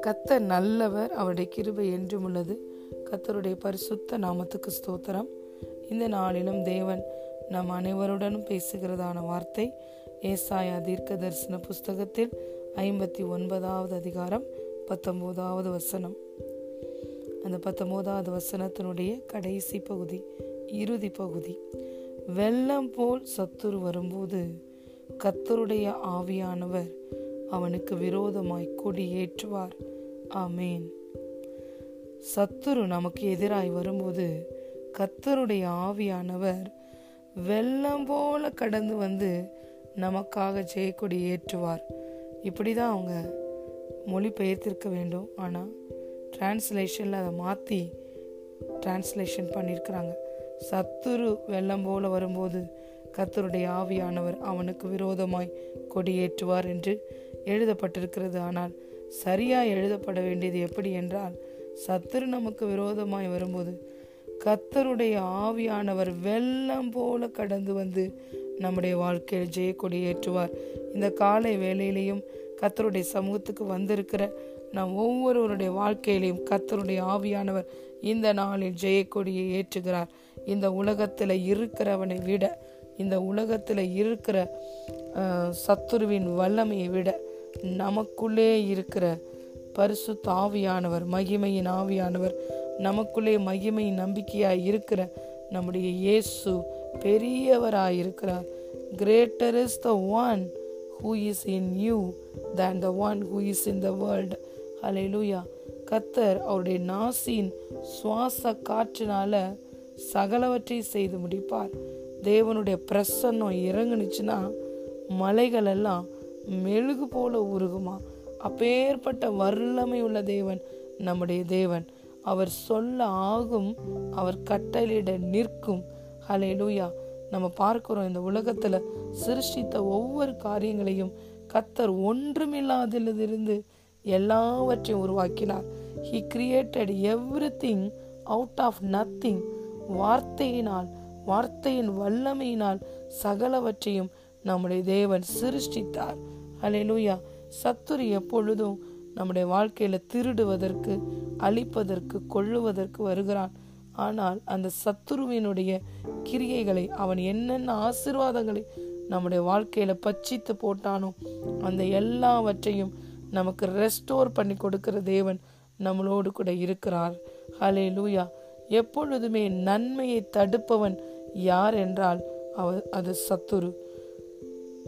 கத்தர் நல்லவர் அவருடைய கிருபை என்றும் உள்ளது. கத்தருடைய பரிசுத்த நாமத்துக்கு ஸ்தோத்திரம். இந்த நாளிலும் தேவன் நம் அனைவருடனும் பேசுகிறதான வார்த்தை ஏசாயா தீர்க்க தரிசன புஸ்தகத்தில் ஐம்பத்தி ஒன்பதாவது அதிகாரம் பத்தொன்பதாவது வசனம். அந்த பத்தொன்பதாவது வசனத்தினுடைய கடைசி பகுதி இறுதி பகுதி. வெள்ளம் போல் சத்துரு வரும்போது கத்தருடைய ஆவியானவர் அவனுக்கு விரோதமாய் கொடி ஏற்றுவார் ஆமேன். சத்துரு நமக்கு எதிராய் வரும்போது கத்தருடைய ஆவியானவர் வெள்ளம் போல கடந்து வந்து நமக்காக ஜெயக்கொடி ஏற்றுவார் இப்படி தான் அவங்க மொழிபெயர்த்திருக்க வேண்டும். ஆனால் டிரான்ஸ்லேஷனில் அதை மாற்றி டிரான்ஸ்லேஷன் பண்ணியிருக்கிறாங்க சத்துரு வெள்ளம் போல வரும்போது கத்தருடைய ஆவியானவர் அவனுக்கு விரோதமாய் கொடியேற்றுவார் என்று எழுதப்பட்டிருக்கிறது. ஆனால் சரியா எழுதப்பட வேண்டியது எப்படி என்றால் சத்துரு நமக்கு விரோதமாய் வரும்போது கத்தருடைய ஆவியானவர் வெள்ளம் போல கடந்து வந்து நம்முடைய வாழ்க்கையில் ஜெயக்கொடி ஏற்றுவார் இந்த காலை வேலையிலையும் கத்தருடைய சமூகத்துக்கு வந்திருக்கிற நம் ஒவ்வொருவருடைய வாழ்க்கையிலையும் கத்தருடைய ஆவியானவர் இந்த நாளில் ஜெயக்கொடியை ஏற்றுகிறார். இந்த உலகத்தில் இருக்கிறவனை விட இந்த உலகத்தில் இருக்கிற சத்துருவின் வல்லமையை விட நமக்குள்ளே இருக்கிற பரிசு ஆவியானவர் மகிமையின் ஆவியானவர் நமக்குள்ளே மகிமையின் நம்பிக்கையாய் இருக்கிற நம்முடைய இயேசு பெரியவராய் இருக்கிறார் greater is the one who is in you than the one who is in the world hallelujah கத்தர் அவருடைய நாசின் சுவாச காற்றினால சகலவற்றை செய்து முடிப்பார். தேவனுடைய பிரசன்னம் இறங்குனுச்சுன்னா மலைகள் எல்லாம் மெழுகு போல உருகுமா? அப்பேற்பட்ட வல்லமை உள்ள தேவன் நம்முடைய தேவன். அவர் சொல்ல ஆகும் அவர் கட்டளையிட நிற்கும். ஹலே லூயா நம்ம பார்க்கிறோம் இந்த உலகத்துல சிருஷ்டித்த ஒவ்வொரு காரியங்களையும் கத்தர் ஒன்றுமில்லாதிலிருந்து எல்லாவற்றையும் உருவாக்கினார். He created everything out of nothing வார்த்தையினால் வார்த்தையின் வல்லமையினால் சகலவற்றையும் நம்முடைய தேவன் சிருஷ்டித்தார். அலையிலூயா சத்துரு எப்பொழுதும் நம்முடைய வாழ்க்கையில திருடுவதற்கு அழிப்பதற்கு கொள்ளுவதற்கு வருகிறான். ஆனால் அந்த சத்துருவினுடைய கிரியைகளை அவன் என்னென்ன ஆசிர்வாதங்களை நம்முடைய வாழ்க்கையில பச்சித்து போட்டானோ அந்த எல்லாவற்றையும் நமக்கு ரெஸ்டோர் பண்ணி கொடுக்கிற தேவன் நம்மளோடு கூட இருக்கிறார். ஹலே லூயா எப்பொழுதுமே நன்மையை தடுப்பவன் யார் என்றால் அவ அது சத்துரு.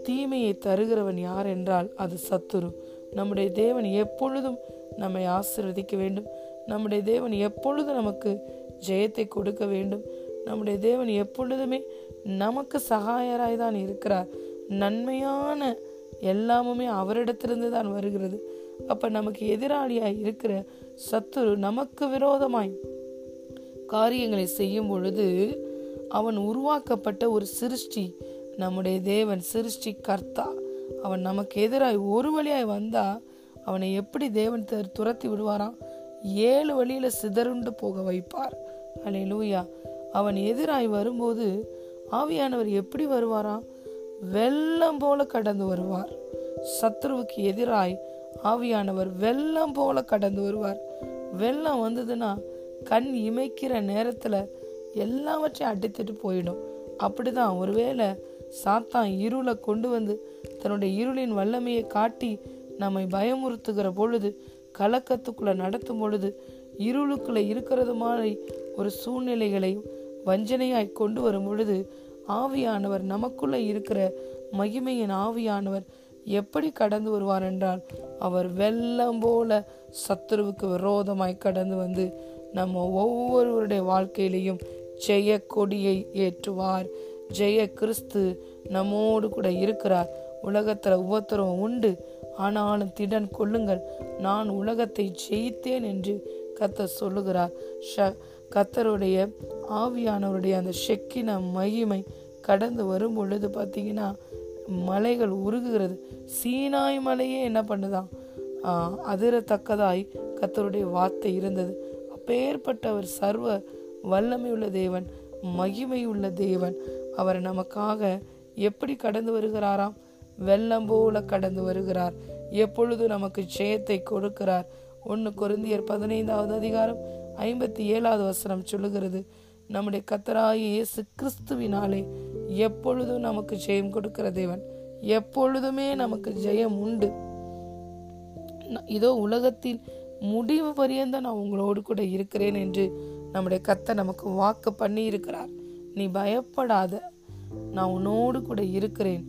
தீமையை தருகிறவன் யார் என்றால் அது சத்துரு. நம்முடைய தேவன் எப்பொழுதும் நம்மை ஆசிர்வதிக்க வேண்டும். நம்முடைய தேவன் எப்பொழுதும் நமக்கு ஜெயத்தை கொடுக்க வேண்டும். நம்முடைய தேவன் எப்பொழுதுமே நமக்கு சகாயராய் தான் இருக்கிறார். நன்மையான எல்லாமுமே அவரிடத்திலிருந்து தான் வருகிறது. அப்ப நமக்கு எதிராளியாய் இருக்கிற சத்துரு நமக்கு விரோதமாய் காரியங்களை செய்யும் பொழுது அவன் உருவாக்கப்பட்ட ஒரு சிருஷ்டி. நம்முடைய தேவன் சிருஷ்டி கர்த்தா. அவன் நமக்கு எதிராய் ஒரு வழியாய் வந்தா அவனை எப்படி தேவன் துரத்தி விடுவாராம்? ஏழு வழியில சிதறுண்டு போக வைப்பார். அலே லூயா அவன் எதிராய் வரும்போது ஆவியானவர் எப்படி வருவாராம்? வெள்ளம் போல கடந்து வருவார். சத்ருவுக்கு எதிராய் ஆவியானவர் வெள்ளம் போல கடந்து வருவார். வெள்ளம் வந்ததுன்னா கண் இமைக்கிற நேரத்துல எல்லாவற்றையும் அடித்துட்டு போயிடும். அப்படிதான் ஒருவேளை சாத்தான் இருளை கொண்டு வந்து தன்னுடைய இருளின் வல்லமையை காட்டி நம்மை பயமுறுத்துகிற பொழுது கலக்கத்துக்குள்ள நடத்தும் பொழுது இருளுக்குள்ள இருக்கிறது மாதிரி ஒரு சூழ்நிலைகளை வஞ்சனையாய் கொண்டு வரும் பொழுது ஆவியானவர் நமக்குள்ள இருக்கிற மகிமையின் ஆவியானவர் எப்படி கடந்து வருவார் என்றால் அவர் வெள்ளம் போல சத்துருவுக்கு விரோதமாய் கடந்து வந்து நம்ம ஒவ்வொருவருடைய வாழ்க்கையிலையும் ஜெய கொடியை ஏற்றுவார். ஜெய கிறிஸ்து நம்மோடு கூட இருக்கிறார். உலகத்துல உபத்திரவம் உண்டு. ஆனாலும் திடன் கொள்ளுங்கள். நான் உலகத்தை ஜெயித்தேன் என்று கத்தர் சொல்லுகிறார். ஷ கத்தருடைய ஆவியானவருடைய அந்த செக்கின மகிமை கடந்து வரும் பொழுது பார்த்தீங்கன்னா மலைகள் உருகுகிறது. சீனாய் மலையே என்ன பண்ணுதான்? அதிரத்தக்கதாய் கத்தருடைய வார்த்தை இருந்தது. அப்பேற்பட்டவர் சர்வ வல்லமை உள்ள தேவன் மகிமை உள்ள தேவன். அவர் நமக்காக எப்படி கடந்து வருகிறாராம்? வெள்ளம் போல கடந்து வருகிறார். எப்பொழுது நமக்கு ஜெயத்தை கொடுக்கிறார்? ஒன்று கொருந்தியர் பதினைந்தாவது அதிகாரம் ஐம்பத்தி ஏழாவது வசனம் சொல்லுகிறது நம்முடைய கத்தராய இயேசு கிறிஸ்துவினாலே எப்பொழுதும் நமக்கு ஜெயம் கொடுக்கிற தேவன்? எப்பொழுதுமே நமக்கு ஜெயம் உண்டு. இதோ உலகத்தின் முடிவு பரியந்த நான் உங்களோடு கூட இருக்கிறேன் என்று நம்முடைய கத்தை நமக்கு வாக்கு பண்ணி இருக்கிறார் நீ பயப்படாத. நான் உன்னோடு கூட இருக்கிறேன்.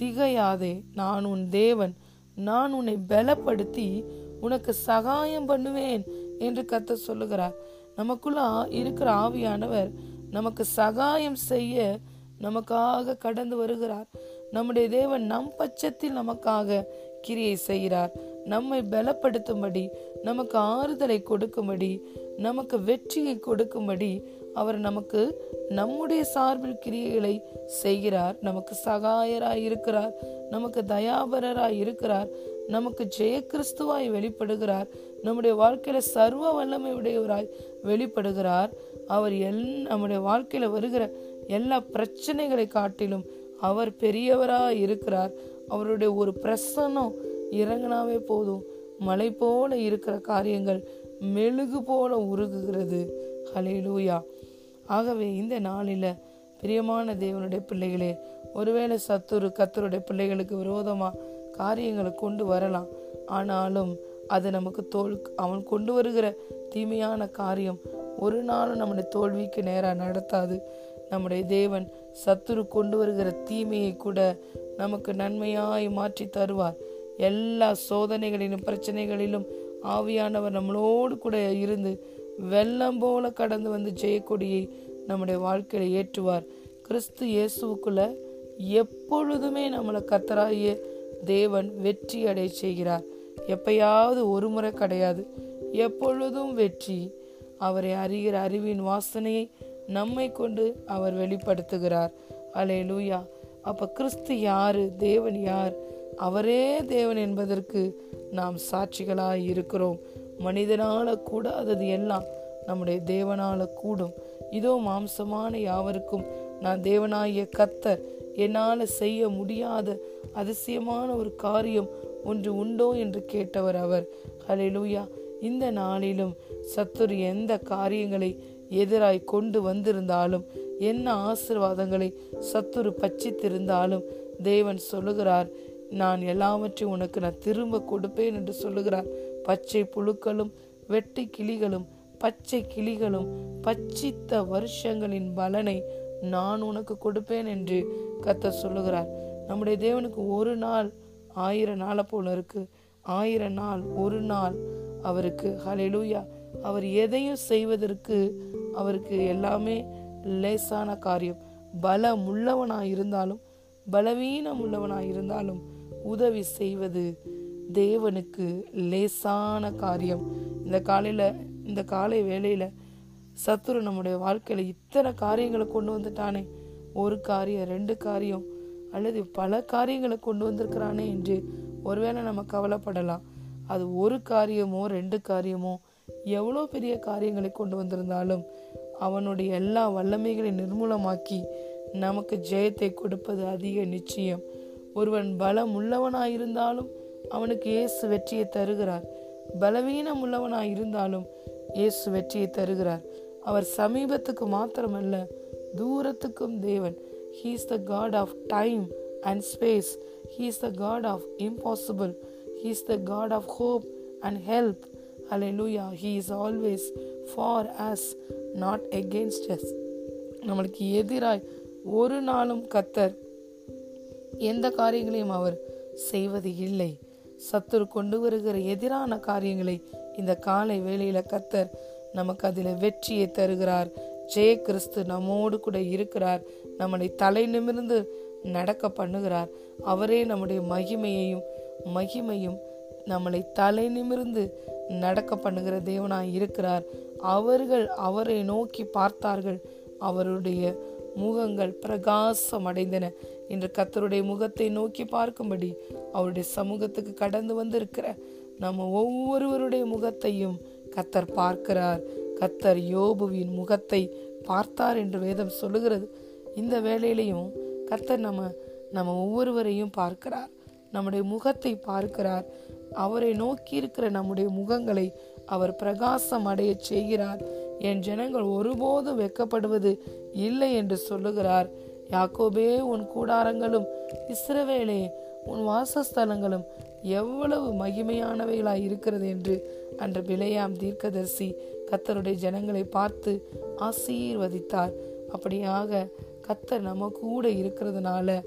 திகையாதே நான் உன் தேவன். நான் உன்னை பலப்படுத்தி உனக்கு சகாயம் பண்ணுவேன் என்று கத்த சொல்லுகிறார். நமக்குள்ள இருக்கிற ஆவியானவர் நமக்கு சகாயம் செய்ய நமக்காக கடந்து வருகிறார். நம்முடைய தேவன் நம் பட்சத்தில் நமக்காக கிரியை செய்கிறார். நம்மை பலப்படுத்தும்படி நமக்கு ஆறுதலை கொடுக்கும்படி நமக்கு வெற்றியை கொடுக்கும்படி அவர் நமக்கு நம்முடைய சார்பில் கிரியைகளை செய்கிறார். நமக்கு சகாயராய் இருக்கிறார். நமக்கு தயாபரராய் இருக்கிறார். நமக்கு ஜெய கிறிஸ்துவாய் வெளிப்படுகிறார். நம்முடைய வாழ்க்கையில சர்வ வல்லமை உடையவராய் வெளிப்படுகிறார். அவர் எல் நம்முடைய வாழ்க்கையில வருகிற எல்லா பிரச்சனைகளை காட்டிலும் அவர் பெரியவராய் இருக்கிறார். அவருடைய ஒரு பிரசனம் இறங்கினாவே போதும். மலை போல இருக்கிற காரியங்கள் மெழுகு போல உருகுகிறது. ஹலேலூயா ஆகவே இந்த நாளில பிரியமான தேவனுடைய பிள்ளைகளே ஒருவேளை சத்துரு கத்தருடைய பிள்ளைகளுக்கு விரோதமா காரியங்களை கொண்டு வரலாம். ஆனாலும் அது நமக்கு தோல் அவன் கொண்டு வருகிற தீமையான காரியம் ஒரு நாளும் நம்முடைய தோல்விக்கு நேராக நடத்தாது. நம்முடைய தேவன் சத்துரு கொண்டு வருகிற தீமையை கூட நமக்கு நன்மையாய் மாற்றி தருவார். எல்லா சோதனைகளிலும் பிரச்சனைகளிலும் ஆவியானவர் நம்மளோடு கூட இருந்து வெள்ளம் போல கடந்து வந்து ஜெயக்கொடியை நம்முடைய வாழ்க்கையில ஏற்றுவார். கிறிஸ்து இயேசுக்குள்ள எப்பொழுதுமே நம்மளை கத்தராகிய தேவன் வெற்றி அடைய செய்கிறார். எப்பயாவது ஒரு முறை கிடையாது. எப்பொழுதும் வெற்றி. அவரை அறிகிற அறிவின் வாசனையை நம்மை கொண்டு அவர் வெளிப்படுத்துகிறார். அலே லூயா அப்ப கிறிஸ்து யாரு? தேவன் யார்? அவரே தேவன் என்பதற்கு நாம் சாட்சிகளாய் இருக்கிறோம். மனிதனால கூடாதது எல்லாம் நம்முடைய தேவனால கூடும். இதோ மாம்சமான யாவருக்கும் நான் தேவனாகிய கத்தர் என்னால் செய்ய முடியாத அதிசயமான ஒரு காரியம் ஒன்று உண்டோ என்று கேட்டவர் அவர். ஹலெலூயா இந்த நாளிலும் சத்துரு எந்த காரியங்களை எதிராய் கொண்டு வந்திருந்தாலும் என்ன ஆசிர்வாதங்களை சத்துரு பச்சித்திருந்தாலும் தேவன் சொல்லுகிறார். நான் எல்லாவற்றையும் உனக்கு நான் திரும்ப கொடுப்பேன் என்று சொல்லுகிறார். பச்சை புழுக்களும் வெட்டி கிளிகளும் பச்சை கிளிகளும் பச்சித்த வருஷங்களின் பலனை நான் உனக்கு கொடுப்பேன் என்று கத்த சொல்லுகிறார். நம்முடைய தேவனுக்கு ஒரு நாள் ஆயிரம் நாளை போல இருக்கு. ஆயிரம் நாள் ஒரு நாள் அவருக்கு. ஹலெலூயா அவர் எதையும் செய்வதற்கு அவருக்கு எல்லாமே லேசான காரியம். பலம் உள்ளவனாய் இருந்தாலும் பலவீனம் உள்ளவனாய் இருந்தாலும் உதவி செய்வது தேவனுக்கு லேசான காரியம். இந்த காலையில் இந்த காலை வேளையில் சத்துரு நம்முடைய வாழ்க்கையில் இத்தனை காரியங்களை கொண்டு வந்துட்டானே. ஒரு காரியம் ரெண்டு காரியம் அல்லது பல காரியங்களை கொண்டு வந்திருக்கிறானே என்று ஒருவேளை நம்ம கவலைப்படலாம். அது ஒரு காரியமோ ரெண்டு காரியமோ எவ்வளோ பெரிய காரியங்களை கொண்டு வந்திருந்தாலும் அவனுடைய எல்லா வல்லமைகளை நிர்மூலமாக்கி நமக்கு ஜெயத்தை கொடுப்பது அதிக நிச்சயம். ஒருவன் பலம் உள்ளவனாயிருந்தாலும் அவனுக்கு இயேசு வெற்றியை தருகிறார். பலவீனம் உள்ளவனாயிருந்தாலும் இயேசு வெற்றியை தருகிறார். அவர் சமீபத்துக்கு மாத்திரமல்ல தூரத்துக்கும் தேவன். He's the God of time and space he's the God of impossible he's the God of hope and help hallelujah he is always for us not against us நம்மளுக்கு எதிராய் ஒரு நாளும் கத்தர் எந்த காரியங்களையும் அவர் செய்வது இல்லை. சத்துரு கொண்டு வருகிற எதிரான காரியங்களை இந்த காலை வேளையில கத்தர் நமக்கு அதில் வெற்றியை தருகிறார். ஜெய கிறிஸ்து நம்மோடு கூட இருக்கிறார். நம்மளை தலை நிமிர்ந்து நடக்க பண்ணுகிறார். அவரே நம்முடைய மகிமையையும் மகிமையும் நம்மளை தலை நிமிர்ந்து நடக்க பண்ணுகிற தேவனாய் இருக்கிறார். அவர்கள் அவரை நோக்கி பார்த்தார்கள். அவருடைய முகங்கள் பிரகாசம் அடைந்தன இன்று கத்தருடைய முகத்தை நோக்கி பார்க்கும்படி அவருடைய சமூகத்துக்கு கடந்து வந்திருக்கிற நம்ம ஒவ்வொருவருடைய முகத்தையும் கத்தர் பார்க்கிறார். கத்தர் யோபுவின் முகத்தை பார்த்தார் என்று வேதம் சொல்லுகிறது. இந்த வேலையிலையும் கத்தர் நம்ம நம்ம ஒவ்வொருவரையும் பார்க்கிறார். நம்முடைய முகத்தை பார்க்கிறார். அவரை நோக்கி இருக்கிற நம்முடைய முகங்களை அவர் பிரகாசம் அடைய செய்கிறார். என் ஜனங்கள் ஒருபோதும் வெக்கப்படுவது இல்லை என்று சொல்லுகிறார். யாக்கோபே உன் கூடாரங்களும் இஸ்ரவேலே உன் வாசஸ்தலங்களும் எவ்வளவு மகிமையானவைகளாய் இருக்கிறது என்று அன்று பிழையாம் தீர்க்கதரிசி கத்தருடைய ஜனங்களை பார்த்து ஆசீர்வதித்தார். அப்படியாக கத்தர் நம்ம கூட இருக்கிறதுனால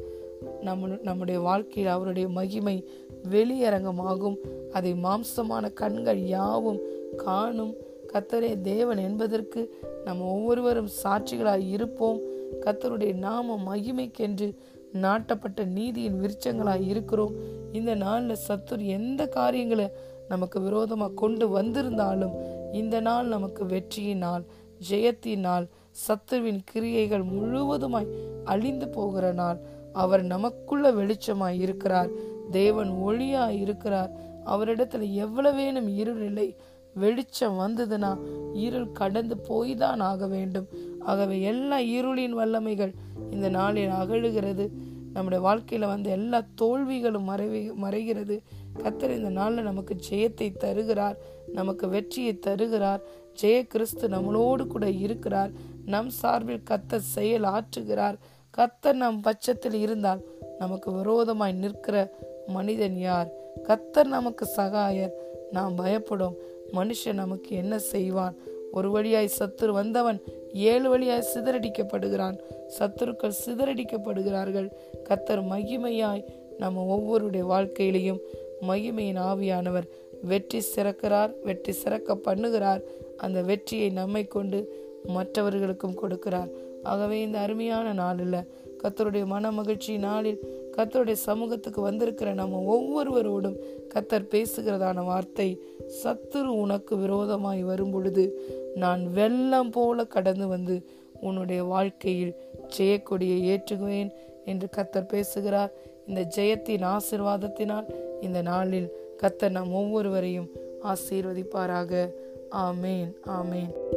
நம்ம நம்முடைய வாழ்க்கையில் அவருடைய மகிமை வெளியரங்கமாகும். அதை மாம்சமான கண்கள் யாவும் காணும். கத்தரே தேவன் என்பதற்கு நம்ம ஒவ்வொருவரும் சாட்சிகளாய் இருப்போம். கத்தருடைய நாம மகிமைக்கென்று நாட்டப்பட்ட நீதியின் விருச்சங்களாய் இருக்கிறோம். இந்த நாளில் சத்துர் எந்த காரியங்களை நமக்கு விரோதமாக கொண்டு வந்திருந்தாலும் இந்த நாள் நமக்கு வெற்றியினால் ஜெயத்தினால் சத்துருவின் கிரியைகள் முழுவதுமாய் அழிந்து போகிற நாள். அவர் நமக்குள்ள வெளிச்சமாய் இருக்கிறார். தேவன் ஒளியா இருக்கிறார். அவரிடத்துல எவ்வளவேனும் இருள் இல்லை. வெளிச்சம் வந்ததுன்னா இருள் கடந்து போய் தான் ஆக வேண்டும். ஆகவே எல்லா இருளின் வல்லமைகள் இந்த நாளில் அகழுகிறது. நம்முடைய வாழ்க்கையில வந்து எல்லா தோல்விகளும் மறைவி மறைகிறது. கத்தர் இந்த நாளில் நமக்கு ஜெயத்தை தருகிறார். நமக்கு வெற்றியை தருகிறார். ஜெய கிறிஸ்து நம்மளோடு கூட இருக்கிறார். நம் சார்பில் கத்தர் செயல் ஆற்றுகிறார். கத்தர் நம் பட்சத்தில் இருந்தால் நமக்கு விரோதமாய் நிற்கிற மனிதன் யார்? கத்தர் நமக்கு சகாயர். நாம் பயப்படும். மனுஷன் நமக்கு என்ன செய்வான்? ஒரு வழியாய் சத்துரு வந்தவன் ஏழு வழியாய் சிதறடிக்கப்படுகிறான். சத்துருக்கள் சிதறடிக்கப்படுகிறார்கள். கத்தர் மகிமையாய் நம்ம ஒவ்வொருடைய வாழ்க்கையிலையும் மகிமையின் ஆவியானவர் வெற்றி சிறக்கிறார் வெற்றி சிறக்க பண்ணுகிறார். அந்த வெற்றியை நம்மை கொண்டு மற்றவர்களுக்கும் கொடுக்கிறார். ஆகவே இந்த அருமையான நாளில் கத்தருடைய மன மகிழ்ச்சி நாளில் கத்தருடைய சமூகத்துக்கு வந்திருக்கிற நம்ம ஒவ்வொருவரோடும் கத்தர் பேசுகிறதான வார்த்தை சத்துரு உனக்கு விரோதமாய் வரும் பொழுது நான் வெள்ளம் போல கடந்து வந்து உன்னுடைய வாழ்க்கையில் ஜெயக்கொடியை ஏற்றுகுவேன் என்று கத்தர் பேசுகிறார். இந்த ஜெயத்தின் ஆசிர்வாதத்தினால் இந்த நாளில் கத்தர் நம் ஒவ்வொருவரையும் ஆசீர்வதிப்பாராக. ஆமேன் ஆமேன்.